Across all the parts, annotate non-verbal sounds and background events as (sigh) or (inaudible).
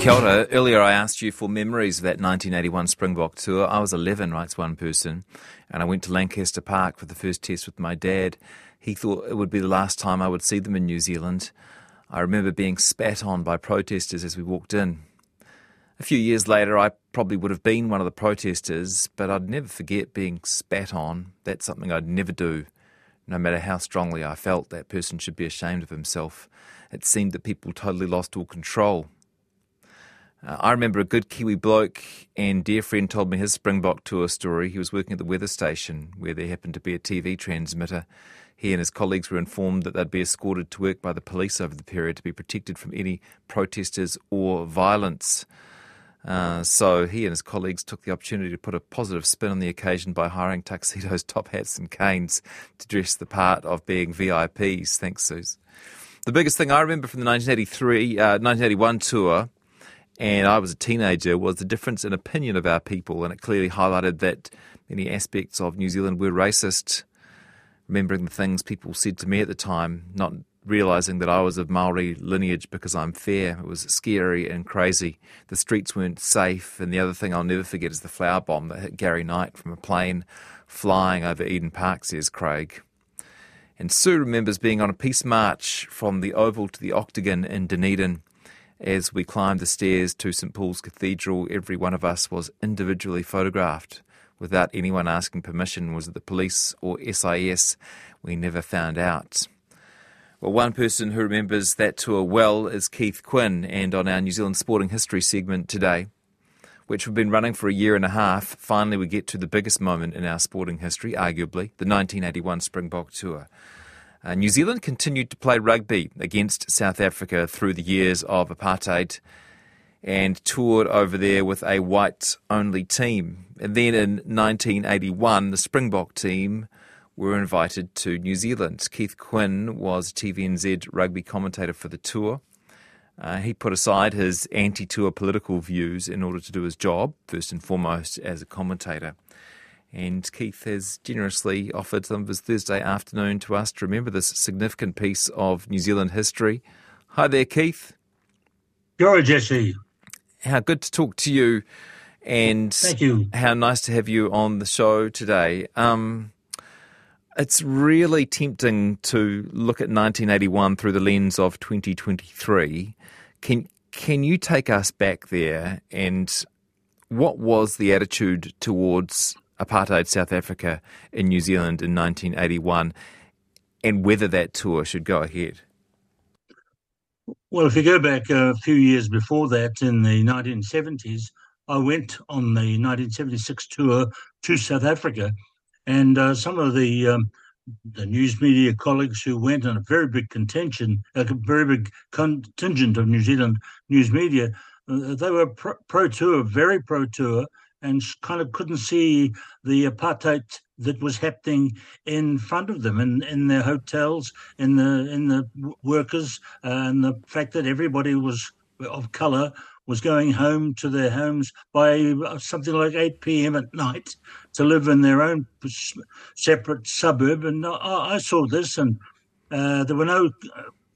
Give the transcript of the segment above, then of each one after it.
Kia ora. Earlier I asked you for memories of that 1981 Springbok tour. I was 11, writes one person, and I went to Lancaster Park for the first test with my dad. He thought it would be the last time I would see them in New Zealand. I remember being spat on by protesters as we walked in. A few years later, I probably would have been one of the protesters, but I'd never forget being spat on. That's something I'd never do. No matter how strongly I felt that person should be ashamed of himself, it seemed that people totally lost all control. Uh, I remember a good Kiwi bloke and dear friend told me his Springbok tour story. He was working at the weather station where there happened to be a TV transmitter. He and his colleagues were informed that they'd be escorted to work by the police over the period to be protected from any protesters or violence. Uh, so he and his colleagues took the opportunity to put a positive spin on the occasion by hiring tuxedos, (laughs) top hats, and canes to dress the part of being VIPs. Thanks, Suze. The biggest thing I remember from the 1983, uh, 1981 tour and I was a teenager was the difference in opinion of our people, and it clearly highlighted that many aspects of New Zealand were racist. Remembering the things people said to me at the time, not realizing that I was of Maori lineage because I'm fair. It was scary and crazy. The streets weren't safe, and the other thing I'll never forget is the flour bomb that hit Gary Knight from a plane flying over Eden Park, says Craig. And Sue remembers being on a peace march from the Oval to the Octagon in Dunedin as we climbed the stairs to St Paul's Cathedral, every one of us was individually photographed without anyone asking permission. Was it the police or SIS? We never found out. Well, one person who remembers that tour well is Keith Quinn, and on our New Zealand Sporting History segment today, which we've been running for a year and a half, finally we get to the biggest moment in our sporting history, arguably, the 1981 Springbok Tour. Uh, New Zealand continued to play rugby against South Africa through the years of apartheid and toured over there with a white only team. And then in 1981, the Springbok team were invited to New Zealand. Keith Quinn was TVNZ rugby commentator for the tour. Uh, he put aside his anti tour political views in order to do his job, first and foremost as a commentator. And Keith has generously offered some of his Thursday afternoon to us to remember this significant piece of New Zealand history. Hi there, Keith. Go, Jesse. How good to talk to you. And Thank you. How nice to have you on the show today. Um, it's really tempting to look at 1981 through the lens of 2023. Can can you take us back there and what was the attitude towards apartheid South Africa in New Zealand in 1981 and whether that tour should go ahead? Well, if you go back a few years before that, in the 1970s, I went on the 1976 tour to South Africa, and uh, some of the um, the news media colleagues who went on a very big contention, a very big contingent of New Zealand news media, uh, they were pro, pro tour, very pro tour, and kind of couldn't see the apartheid that was happening in front of them in, in their hotels, in the in the workers, uh, and the fact that everybody was of colour was going home to their homes by uh, something like 8 p.m. at night to live in their own separate suburb. And I, I saw this, and uh, there were no.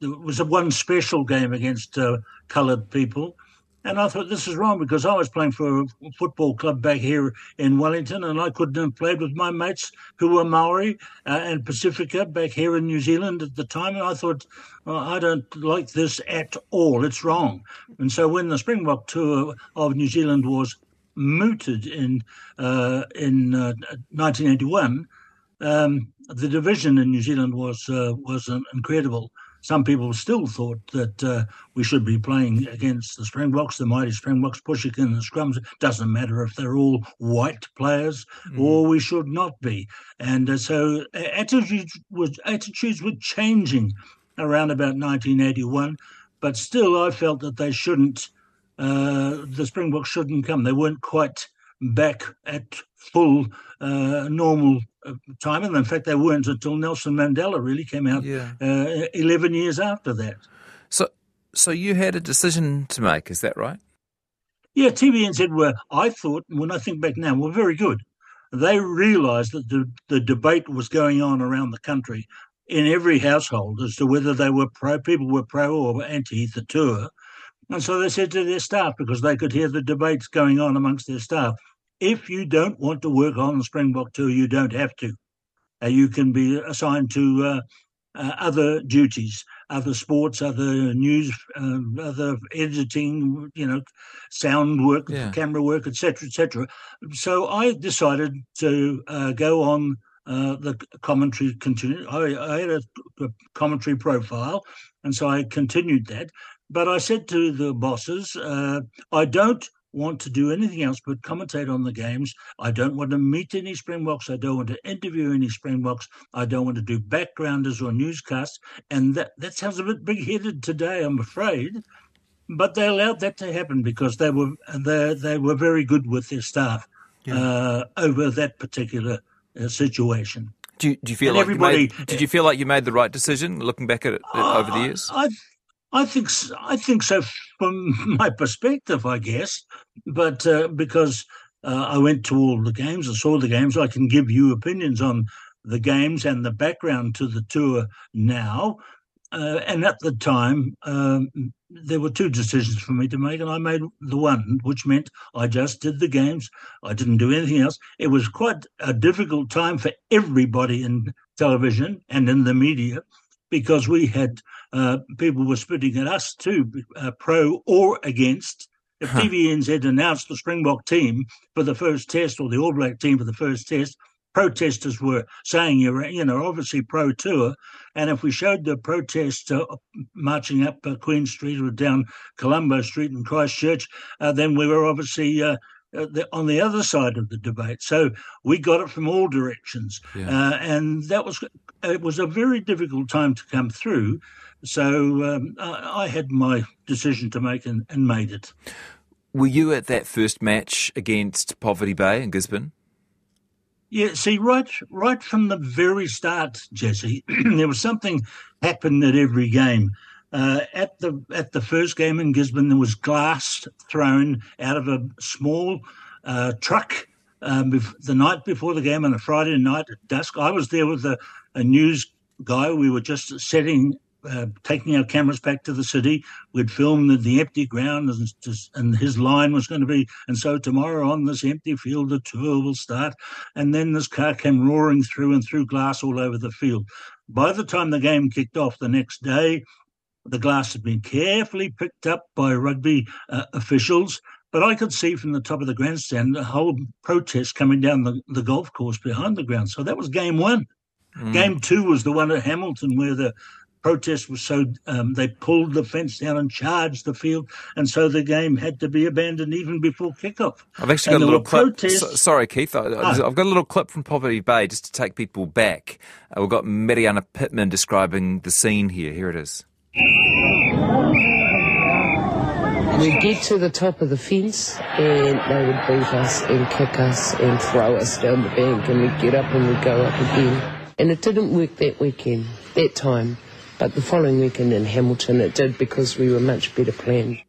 There was a one special game against uh, coloured people, and I thought this is wrong because I was playing for a football club back here in Wellington and I couldn't have played with my mates who were Maori uh, and Pacifica back here in New Zealand at the time. And I thought, I don't like this at all. It's wrong. And so when the Springbok tour of New Zealand was mooted in, uh, in uh, 1981, um, the division in New Zealand was, uh, was incredible some people still thought that uh, we should be playing against the Springboks, the mighty Springboks, pushing in the scrums. Doesn't matter if they're all white players, mm. or we should not be. And uh, so attitudes were attitudes were changing around about 1981, but still, I felt that they shouldn't. Uh, the Springboks shouldn't come. They weren't quite back at full uh, normal uh, time. And in fact, they weren't until Nelson Mandela really came out yeah. uh, 11 years after that. So, so you had a decision to make, is that right? Yeah, TVNZ were, I thought, when I think back now, were very good. They realised that the, the debate was going on around the country in every household as to whether they were pro, people were pro or anti the tour. And so they said to their staff, because they could hear the debates going on amongst their staff, if you don't want to work on the Springbok tour, you don't have to. Uh, you can be assigned to uh, uh, other duties, other sports, other news, um, other editing, you know, sound work, yeah. camera work, etc., etc. So I decided to uh, go on uh, the commentary. Continue. I, I had a, a, commentary profile, and so I continued that. But I said to the bosses, uh, I don't want to do anything else but commentate on the games. I don't want to meet any Springboks. I don't want to interview any Springboks. I don't want to do backgrounders or newscasts. And that, that sounds a bit big headed today, I'm afraid. But they allowed that to happen because they were they, they were very good with their staff yeah. uh, over that particular uh, situation. Do you, do you feel and like you made, did you feel like you made the right decision looking back at it uh, over the years? I, I think I think so from (laughs) my perspective, I guess. But uh, because uh, I went to all the games, I saw the games, I can give you opinions on the games and the background to the tour now. Uh, and at the time, um, there were two decisions for me to make, and I made the one, which meant I just did the games. I didn't do anything else. It was quite a difficult time for everybody in television and in the media because we had uh, people were spitting at us too, uh, pro or against. If huh. TVNZ announced the Springbok team for the first test or the All Black team for the first test, protesters were saying you're you know obviously pro tour and if we showed the protest uh, marching up uh, queen street or down colombo street in christchurch uh, then we were obviously uh, the, on the other side of the debate. So we got it from all directions, yeah. uh, and that was it was a very difficult time to come through. So um, I, I, had my decision to make and, and, made it. Were you at that first match against Poverty Bay in Gisborne? Yeah, see, right, right from the very start, Jesse, (clears throat) there was something happened at every game. Uh, at the at the first game in Gisborne, there was glass thrown out of a small uh, truck um, the night before the game on a Friday night at dusk. I was there with a, a news guy. We were just setting, uh, taking our cameras back to the city. We'd filmed the, empty ground, and, just, and his line was going to be, and so tomorrow on this empty field, the tour will start. And then this car came roaring through and threw glass all over the field. By the time the game kicked off the next day, the glass had been carefully picked up by rugby uh, officials, but I could see from the top of the grandstand a whole protest coming down the, the golf course behind the ground. So that was game one. Mm. Game two was the one at Hamilton where the protest was so um, they pulled the fence down and charged the field, and so the game had to be abandoned even before kickoff. I've actually and got a little clip. Protests... sorry, Keith. I, have ah. got a little clip from Poverty Bay just to take people back. Uh, we've got Mereana Pitman describing the scene here. Here it is. We'd get to the top of the fence and they would beat us and kick us and throw us down the bank and we'd get up and we'd go up again. And it didn't work that weekend, that time. But the following weekend in Hamilton it did because we were much better planned.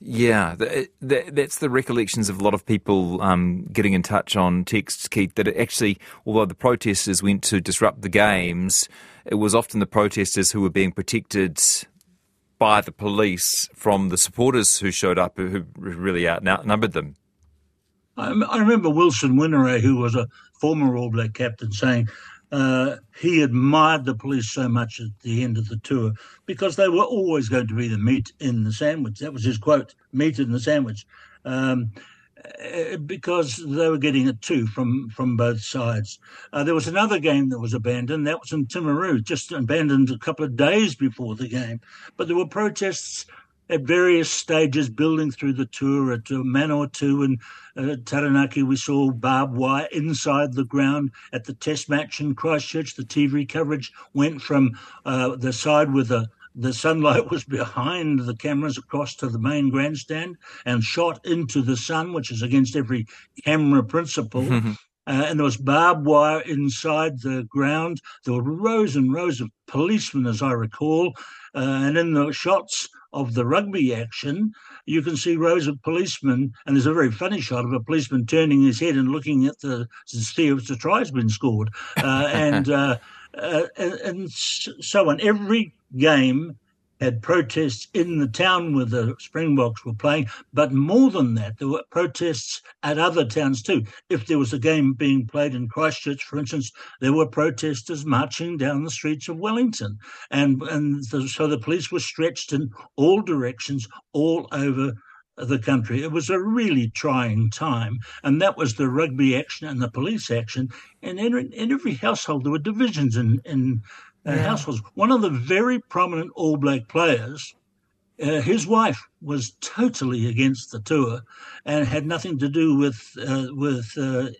Yeah, that's the recollections of a lot of people um, getting in touch on texts, Keith, that actually, although the protesters went to disrupt the games, it was often the protesters who were being protected by the police from the supporters who showed up who really outnumbered them. I remember Wilson Whineray, who was a former All Black captain, saying uh, he admired the police so much at the end of the tour because they were always going to be the meat in the sandwich. That was his quote: "Meat in the sandwich." Um, uh, because they were getting it too from from both sides. Uh, there was another game that was abandoned. That was in Timaru, just abandoned a couple of days before the game. But there were protests at various stages building through the tour. At uh, Manawatu and uh, Taranaki, we saw barbed wire inside the ground. At the test match in Christchurch, the TV coverage went from uh, the side with the the sunlight was behind the cameras across to the main grandstand and shot into the sun, which is against every camera principle. Mm-hmm. (laughs) Uh, and there was barbed wire inside the ground. There were rows and rows of policemen, as I recall. Uh, and in the shots of the rugby action, you can see rows of policemen, and there's a very funny shot of a policeman turning his head and looking at the to see if the try's been scored, uh, and, (laughs) uh, uh, and, and so on. Every game had protests in the town where the Springboks were playing, but more than that, there were protests at other towns too. If there was a game being played in Christchurch, for instance, there were protesters marching down the streets of Wellington, and and the, so the police were stretched in all directions, all over the country. It was a really trying time, and that was the rugby action and the police action. And in, in every household, there were divisions in in uh, yeah. households. One of the very prominent All Black players, uh, his wife was totally against the tour, and had nothing to do with uh, with. Uh,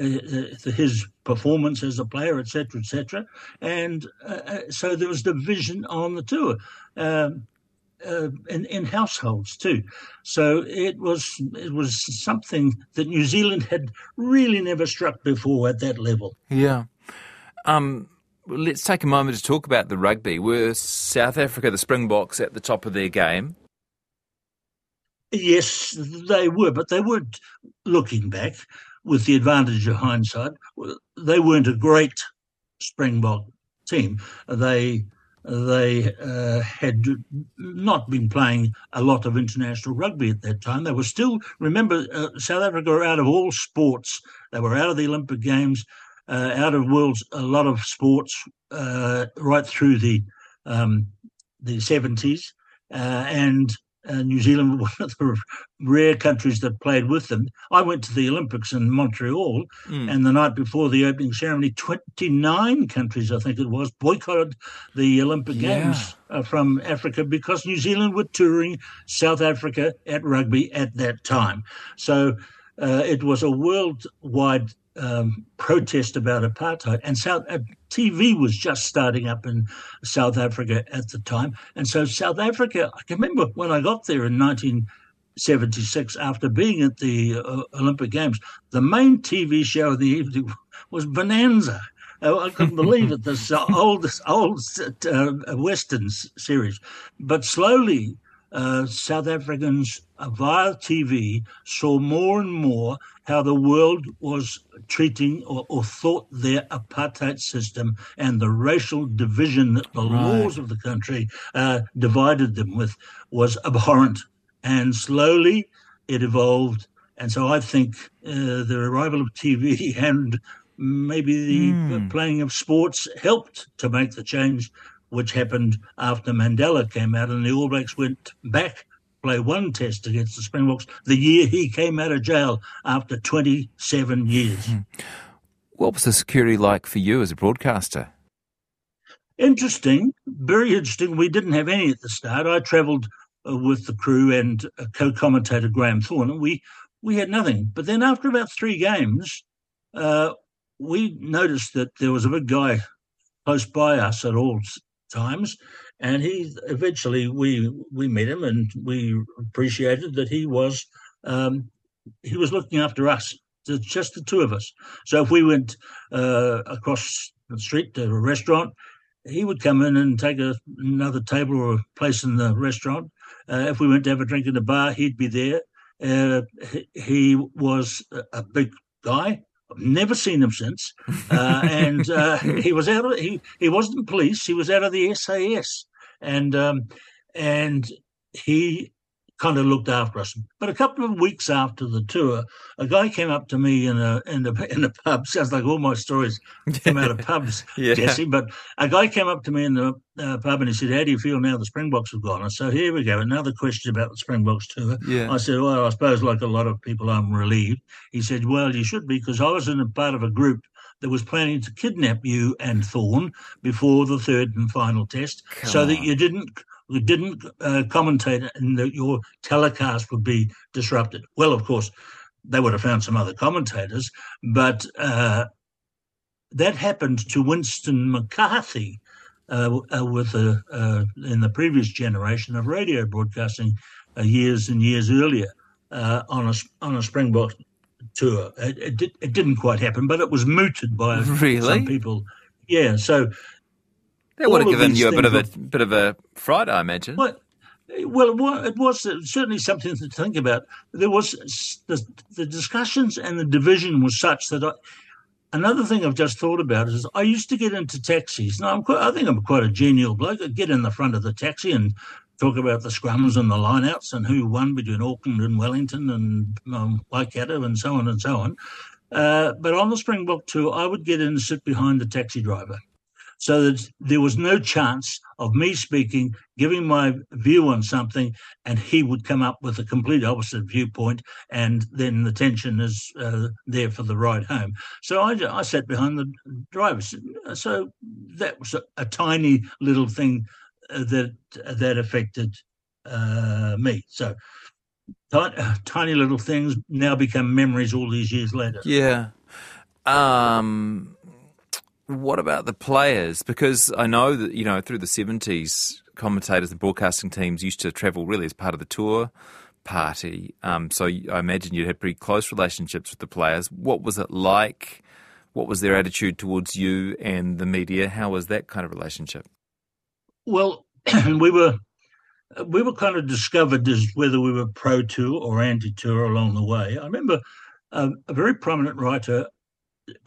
uh, his performance as a player, etc., etc., and uh, so there was division on the tour. Um, uh, in, in households too. So it was it was something that New Zealand had really never struck before at that level. Yeah. Um, let's take a moment to talk about the rugby. Were South Africa, the Springboks, at the top of their game? Yes, they were, but they weren't looking back with the advantage of hindsight. They weren't a great Springbok team. They they uh, had not been playing a lot of international rugby at that time. They were still, remember, uh, South Africa were out of all sports. They were out of the Olympic Games, uh, out of worlds, a lot of sports uh, right through the um, the 70s. Uh, and uh, New Zealand was (laughs) one of the rare countries that played with them. I went to the Olympics in Montreal, mm. and the night before the opening ceremony, 29 countries, I think it was, boycotted the Olympic yeah. Games uh, from Africa because New Zealand were touring South Africa at rugby at that time. So uh, it was a worldwide um, protest about apartheid, and South uh, TV was just starting up in South Africa at the time, and so South Africa. I can remember when I got there in 1976, after being at the uh, Olympic Games, the main TV show of the evening (laughs) was Bonanza. Oh, I couldn't (laughs) believe it. This uh, old, old uh, Western series, but slowly uh, South Africans uh, via TV saw more and more how the world was treating or, or, thought their apartheid system and the racial division that the right. laws of the country uh, divided them with was abhorrent. And slowly it evolved. And so I think uh, the arrival of TV (laughs) and maybe the mm. playing of sports helped to make the change which happened after Mandela came out and the All Blacks went back play one test against the Springboks the year he came out of jail after 27 years. Hmm. What was the security like for you as a broadcaster? Interesting, very interesting. We didn't have any at the start. I travelled uh, with the crew and uh, co-commentator Grahame Thorne, and we we had nothing. But then after about three games, uh, we noticed that there was a big guy close by us at all times. And he eventually we we met him and we appreciated that he was um, he was looking after us, just the two of us. So if we went uh, across the street to a restaurant, he would come in and take a, another table or a place in the restaurant. Uh, if we went to have a drink in the bar, he'd be there. Uh, he, was a big guy, never seen him since. Uh, (laughs) and uh, he was out of he he wasn't police. He was out of the SAS, and um, and he kind of looked after us. But a couple of weeks after the tour, a guy came up to me in a in (laughs) a in pub. Sounds like all my stories come out of (laughs) pubs, yeah. Jesse. But a guy came up to me in the uh, pub and he said, "How do you feel now the Springboks have gone?" And so here we go, another question about the Springboks tour. Yeah. I said, "Well, I suppose like a lot of people, I'm relieved." He said, "Well, you should be because I was in a part of a group." That was planning to kidnap you and Thorne before the third and final test, Come so on. that you didn't who didn't uh, commentate and that your telecast would be disrupted. Well, of course, they would have found some other commentators, but uh, that happened to Winston McCarthy uh, uh with a, uh, in the previous generation of radio broadcasting uh, years and years earlier on a on a Springbok tour. It, it, did, it, didn't quite happen, but it was mooted by really? some people. Yeah, so that would have given you a bit of a bit of a fright, I imagine. Well, well, it was certainly something to think about. There was the, the discussions and the division was such that I, another thing I've just thought about is I used to get into taxis. Now I'm quite, I think I'm quite a genial bloke. I'd get in the front of the taxi and talk about the scrums and the lineouts and who won between Auckland and Wellington and um, Waikato and so on and so on. Uh, but on the Springbok tour, I would get in and sit behind the taxi driver so that there was no chance of me speaking, giving my view on something, and he would come up with a complete opposite viewpoint, and then the tension is uh, there for the ride home. So I, I sat behind the driver. So that was a, a tiny little thing uh, that that affected uh, me. So (laughs) tiny little things now become memories all these years later. Yeah. Um, what about the players? Because I know that, you know, through the 70s, commentators and broadcasting teams used to travel really as part of the tour party. Um, so I imagine you had pretty close relationships with the players. What was it like? What was their attitude towards you and the media? How was that kind of relationship? Well, (clears throat) we were we were kind of discovered as whether we were pro tour or anti tour along the way. I remember a very prominent writer,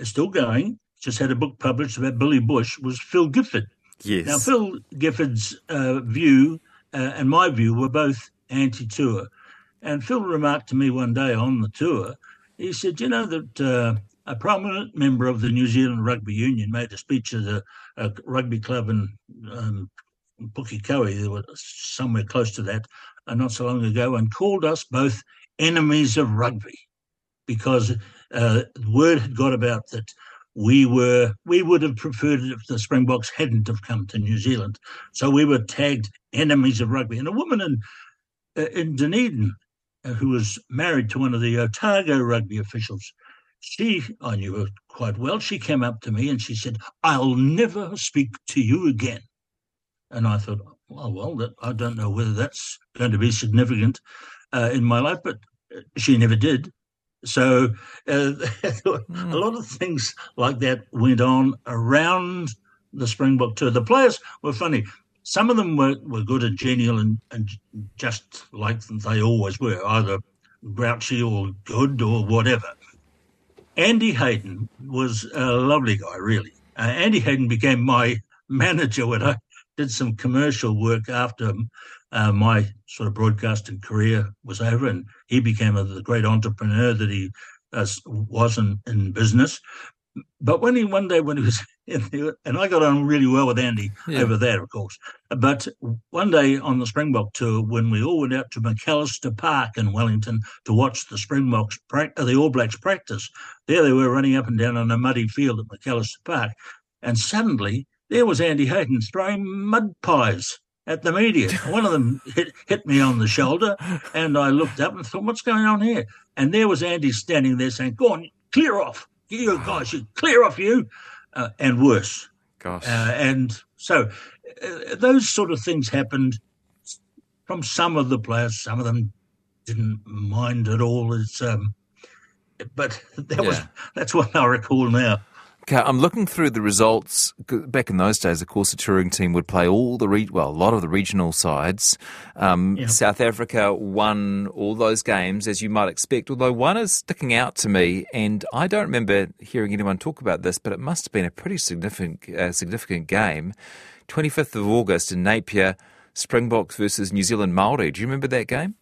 still going, just had a book published about Billy Bush, was Phil Gifford. Yes. Now, Phil Gifford's uh, view uh, and my view were both anti tour. And Phil remarked to me one day on the tour, he said, You know, that uh, a prominent member of the New Zealand Rugby Union made a speech at a, a rugby club in um, Pukekohe, somewhere close to that, uh, not so long ago, and called us both enemies of rugby because uh, word had got about that we were we would have preferred it if the Springboks hadn't have come to New Zealand. So we were tagged enemies of rugby. And a woman in uh, in Dunedin uh, who was married to one of the Otago rugby officials, she I knew her quite well. She came up to me and she said, "I'll never speak to you again." And I thought, oh well, that, I don't know whether that's going to be significant uh, in my life, but she never did. So uh, mm. (laughs) a lot of things like that went on around the Springbok tour. The players were funny. Some of them were, were good and genial and, and just like they always were, either grouchy or good or whatever. Andy Hayden was a lovely guy, really. Uh, Andy Hayden became my (laughs) manager when I did some commercial work after uh, my sort of broadcasting career was over, and he became a, the great entrepreneur that he uh, was in, in business. But when he one day when he was (laughs) in the, and I got on really well with Andy yeah. over there, of course. But one day on the Springbok tour, when we all went out to McAlister Park in Wellington to watch the Springboks, the All Blacks practice, there they were running up and down on a muddy field at McAlister Park, and suddenly there was Andy Hayden throwing mud pies at the media. One of them hit, hit me on the shoulder, and I looked up and thought, "What's going on here?" And there was Andy standing there saying, "Go on, clear off, you guys, you clear off, you," uh, and worse. Gosh. Uh, and so uh, those sort of things happened from some of the players. Some of them didn't mind at all. It's um, but (laughs) that yeah. was that's what I recall now. Okay, I'm looking through the results. Back in those days, of course, the touring team would play all the re- well, a lot of the regional sides. Um, yeah. South Africa won all those games, as you might expect. Although one is sticking out to me, and I don't remember hearing anyone talk about this, but it must have been a pretty significant, uh, significant game. 25th of August in Napier, Springboks versus New Zealand Maori. Do you remember that game?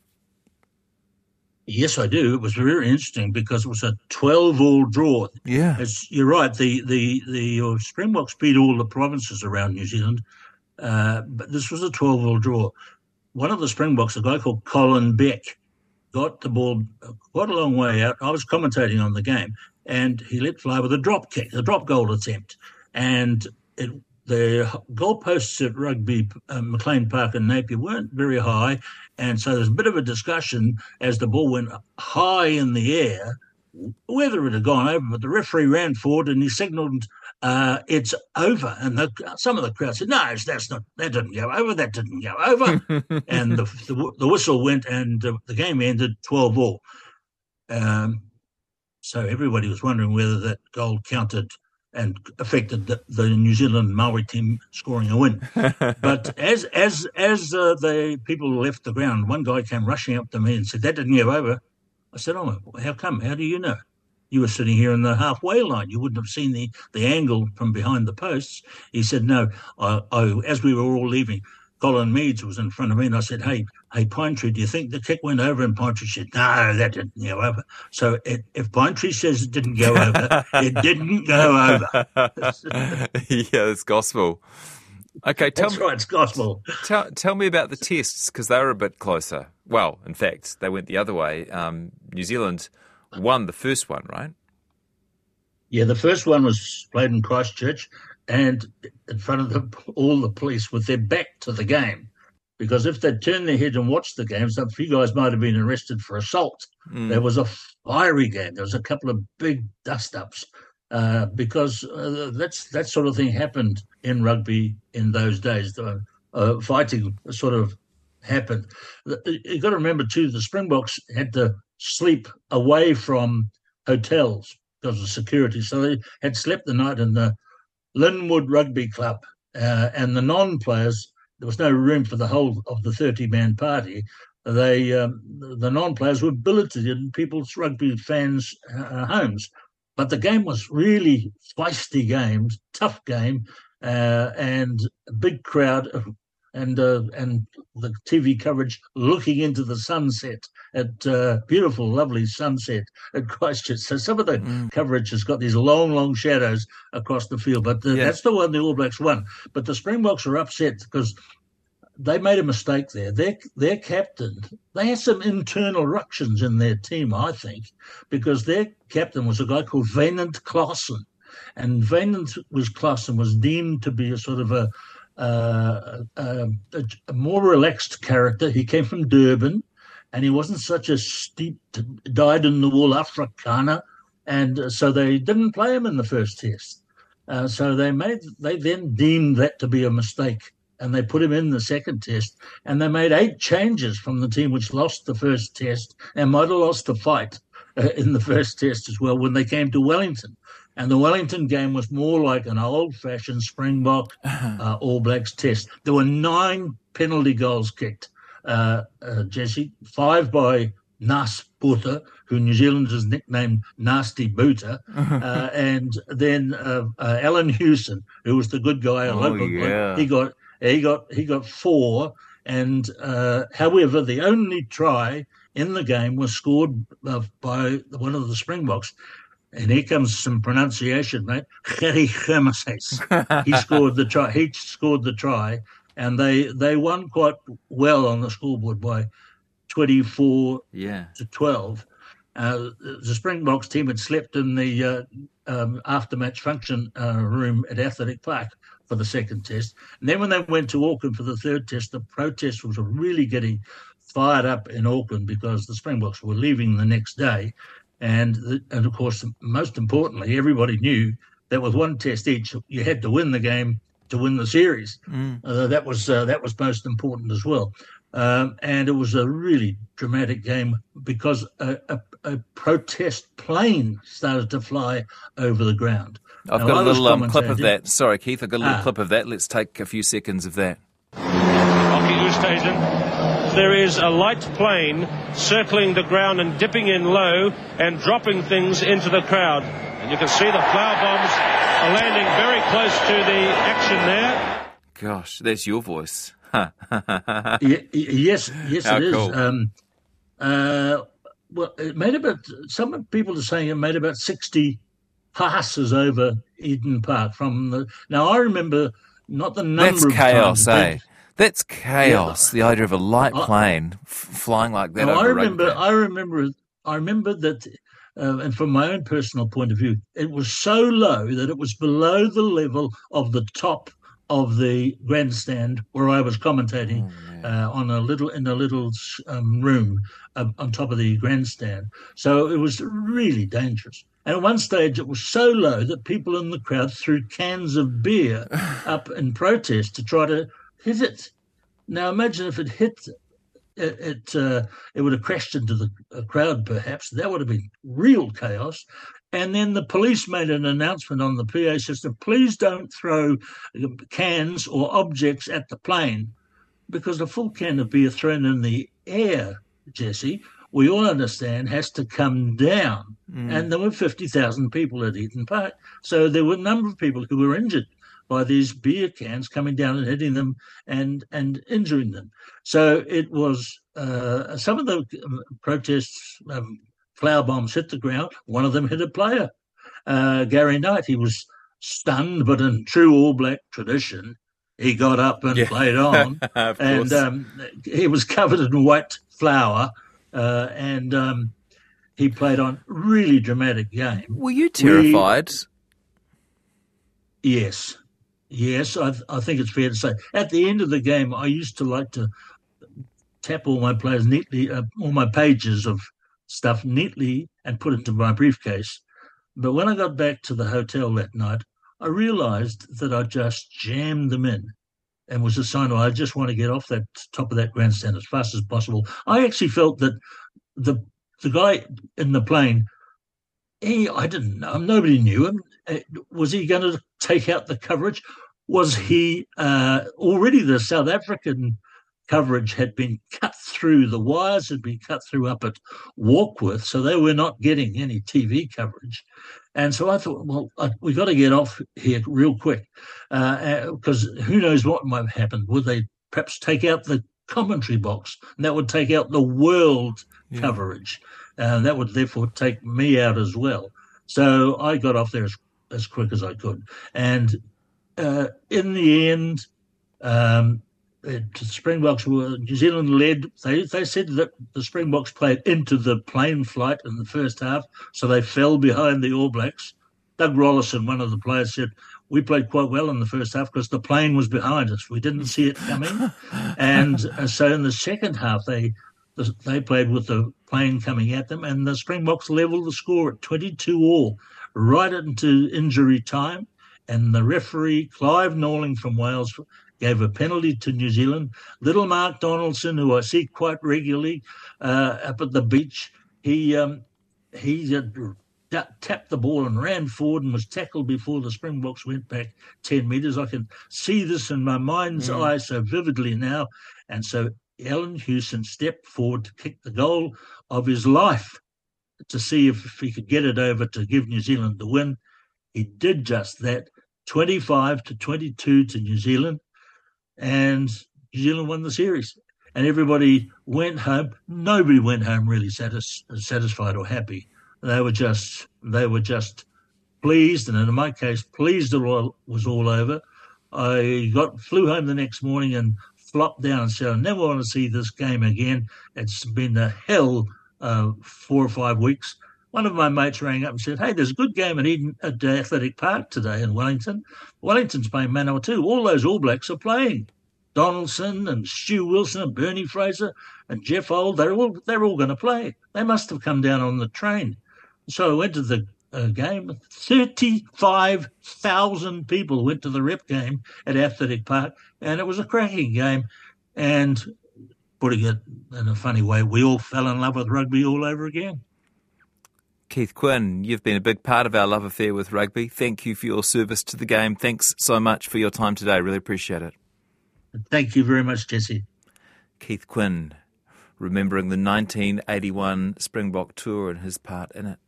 Yes, I do. It was very interesting because it was a twelve-all draw. Yeah, it's, you're right. The the the uh, Springboks beat all the provinces around New Zealand, uh, but this was a twelve-all draw. One of the Springboks, a guy called Colin Beck, got the ball quite a long way out. I was commentating on the game, and he let fly with a drop kick, a drop goal attempt, and it the goalposts at Rugby uh, McLean Park in Napier weren't very high, and so there's a bit of a discussion as the ball went high in the air whether it had gone over. But the referee ran forward and he signalled uh, it's over, and the, some of the crowd said, "No, that's not. That didn't go over. That didn't go over." (laughs) and the, the, the whistle went, and uh, the game ended twelve all. Um, so everybody was wondering whether that goal counted and affected the, the, New Zealand Maori team scoring a win. (laughs) but as as as uh, the people left the ground, one guy came rushing up to me and said, "That didn't go over." I said, "Oh, how come? How do you know?" you were sitting here in the halfway line. You wouldn't have seen the, the angle from behind the posts. He said, no, I, I, as we were all leaving, Colin Meads was in front of me, and I said, "Hey, hey, Pine Tree, do you think the kick went over?" And Pine Tree said, "No, that didn't go over." So it, if Pine Tree says it didn't go over, (laughs) it didn't go over. (laughs) yeah, it's gospel. Okay, tell That's me, right, it's gospel. Tell, tell me about the tests because they were a bit closer. Well, in fact, they went the other way. Um, New Zealand won the first one, right? Yeah, the first one was played in Christchurch, and in front of the, all the police with their back to the game. Because if they'd turned their head and watched the game, some few guys might have been arrested for assault. Mm. There was a fiery game. There was a couple of big dust ups uh, because uh, that's that sort of thing happened in rugby in those days. The uh, fighting sort of happened. You've got to remember too, the Springboks had to sleep away from hotels because of security, so they had slept the night in the Linwood Rugby Club, uh, and the non-players. There was no room for the whole of the thirty-man party. They, um, the non-players, were billeted in people's rugby fans' uh, homes. But the game was really feisty game, tough game, uh, and a big crowd and uh, and the TV coverage looking into the sunset at uh, beautiful, lovely sunset at (laughs) Christchurch. So some of the mm. coverage has got these long, long shadows across the field, but the, uh, yeah. that's the one the All Blacks won. But the Springboks are upset because they made a mistake there. Their their captain, they had some internal ructions in their team, I think, because their captain was a guy called Wynand Claassen. And Wynand was Claassen was deemed to be a sort of a uh, a, a, more relaxed character. He came from Durban, and he wasn't such a steep, dyed in the wool Afrikaner, and uh, so they didn't play him in the first test. Uh, so they made they then deemed that to be a mistake, and they put him in the second test, and they made eight changes from the team which lost the first test and might have lost the fight uh, in the first test as well when they came to Wellington. And the Wellington game was more like an old fashioned Springbok uh-huh. uh, All Blacks test. There were nine penalty goals kicked, uh, uh, Jesse, five by Naas Botha, who New Zealanders nicknamed Nasty Booter, uh-huh. uh, and then uh, uh, Allan Hewson, who was the good guy, a oh, local yeah. He got he got he got four, and uh, however, the only try in the game was scored by one of the Springboks, and here comes some pronunciation, mate. He (laughs) scored the try. He scored the try, and they they won quite well on the scoreboard by twenty four yeah. to twelve. Uh, the Springboks team had slept in the uh, um, after match function uh, room at Athletic Park for the second test. And then when they went to Auckland for the third test, the protest was really getting fired up in Auckland because the Springboks were leaving the next day. And, and of course, most importantly, everybody knew that with one test each, you had to win the game to win the series. Mm. Uh, that was uh, that was most important as well. Um, and it was a really dramatic game because a, a, a, protest plane started to fly over the ground. I've now, got a little um, clip of that. Sorry, Keith, I've got a little ah. clip of that. Let's take a few seconds of that. Rocky Oosthuizen there is a light plane circling the ground and dipping in low and dropping things into the crowd. And you can see the flour bombs are landing very close to the action there. Gosh, that's your voice. (laughs) yes, yes, How it cool. is. Um, uh, well, it made about some people are saying it made about sixty passes over Eden Park from the. Now I remember not the number. That's of chaos, times, eh? That's chaos. Yeah. The idea of a light plane f- flying like that. I remember. I remember. I remember that. Uh, and from my own personal point of view, it was so low that it was below the level of the top of the grandstand where I was commentating oh, uh, on a little in a little um, room uh, on top of the grandstand. So it was really dangerous. And at one stage, it was so low that people in the crowd threw cans of beer (laughs) up in protest to try to hit it. Now imagine if it hit it, it, uh, it would have crashed into the crowd, perhaps. That would have been real chaos. And then the police made an announcement on the PA system please don't throw cans or objects at the plane because a full can of beer thrown in the air, Jesse, we all understand, has to come down. Mm. And there were 50,000 people at Eden Park. So there were a number of people who were injured by these beer cans coming down and hitting them and, and injuring them. So it was uh, some of the um, protests, um, flour bombs hit the ground. One of them hit a player, uh, Gary Knight. He was stunned, but in true All Black tradition, he got up and yeah. played (laughs) on. and um, he was covered in white flour uh, and um, he played on really dramatic game. Were you terrified? We, yes, yes. I, I think it's fair to say. At the end of the game, I used to like to tap all my players neatly, uh, all my pages of stuff neatly, and put it into my briefcase. But when I got back to the hotel that night, I realised that I just jammed them in and was a sign I just want to get off that top of that grandstand as fast as possible. I actually felt that the the guy in the plane, he I didn't know him, nobody knew him. Uh, was he going to take out the coverage? Was he uh, already the South African coverage had been cut through, the wires had been cut through up at Warkworth, so they were not getting any TV coverage. And so I thought, well, we've got to get off here real quick because uh, uh who knows what might happen. Would they perhaps take out the commentary box? And that would take out the world yeah. coverage. And that would therefore take me out as well. So I got off there as, as quick as I could. And uh, in the end, um, the Springboks were New Zealand led. They they said that the Springboks played into the plane flight in the first half, so they fell behind the All Blacks. Doug Rollerson, one of the players, said we played quite well in the first half because the plane was behind us. We didn't see it coming, (laughs) and uh, so in the second half they they played with the plane coming at them, and the Springboks levelled the score at twenty-two all, right into injury time. And the referee, Clive Norling from Wales, gave a penalty to New Zealand. Little Mark Donaldson, who I see quite regularly uh, up at the beach, he um, he uh, tapped the ball and ran forward and was tackled before the Springboks went back 10 metres. I can see this in my mind's mm. eye so vividly now. And so Allan Hewson stepped forward to kick the goal of his life to see if, he could get it over to give New Zealand the win. He did just that. 25 to 22 to New Zealand and New Zealand won the series. And everybody went home. Nobody went home really satis- satisfied or happy. They were just they were just pleased, and in my case, pleased it was all over. I got flew home the next morning and flopped down and said, "I never want to see this game again." It's been a hell uh, four or five weeks. One of my mates rang up and said, "Hey, there's a good game at Eden at Athletic Park today in Wellington. Wellington's playing Manawatu. All those All Blacks are playing. Donaldson and Stu Wilson and Bernie Fraser and Geoff Old. They're all they're all going to play. They must have come down on the train." So I went to the uh, game. Thirty-five thousand people went to the rep game at Athletic Park, and it was a cracking game. And putting it in a funny way, we all fell in love with rugby all over again. Keith Quinn, you've been a big part of our love affair with rugby. Thank you for your service to the game. Thanks so much for your time today. Really appreciate it. Thank you very much, Jesse. Keith Quinn, remembering the 1981 Springbok tour and his part in it.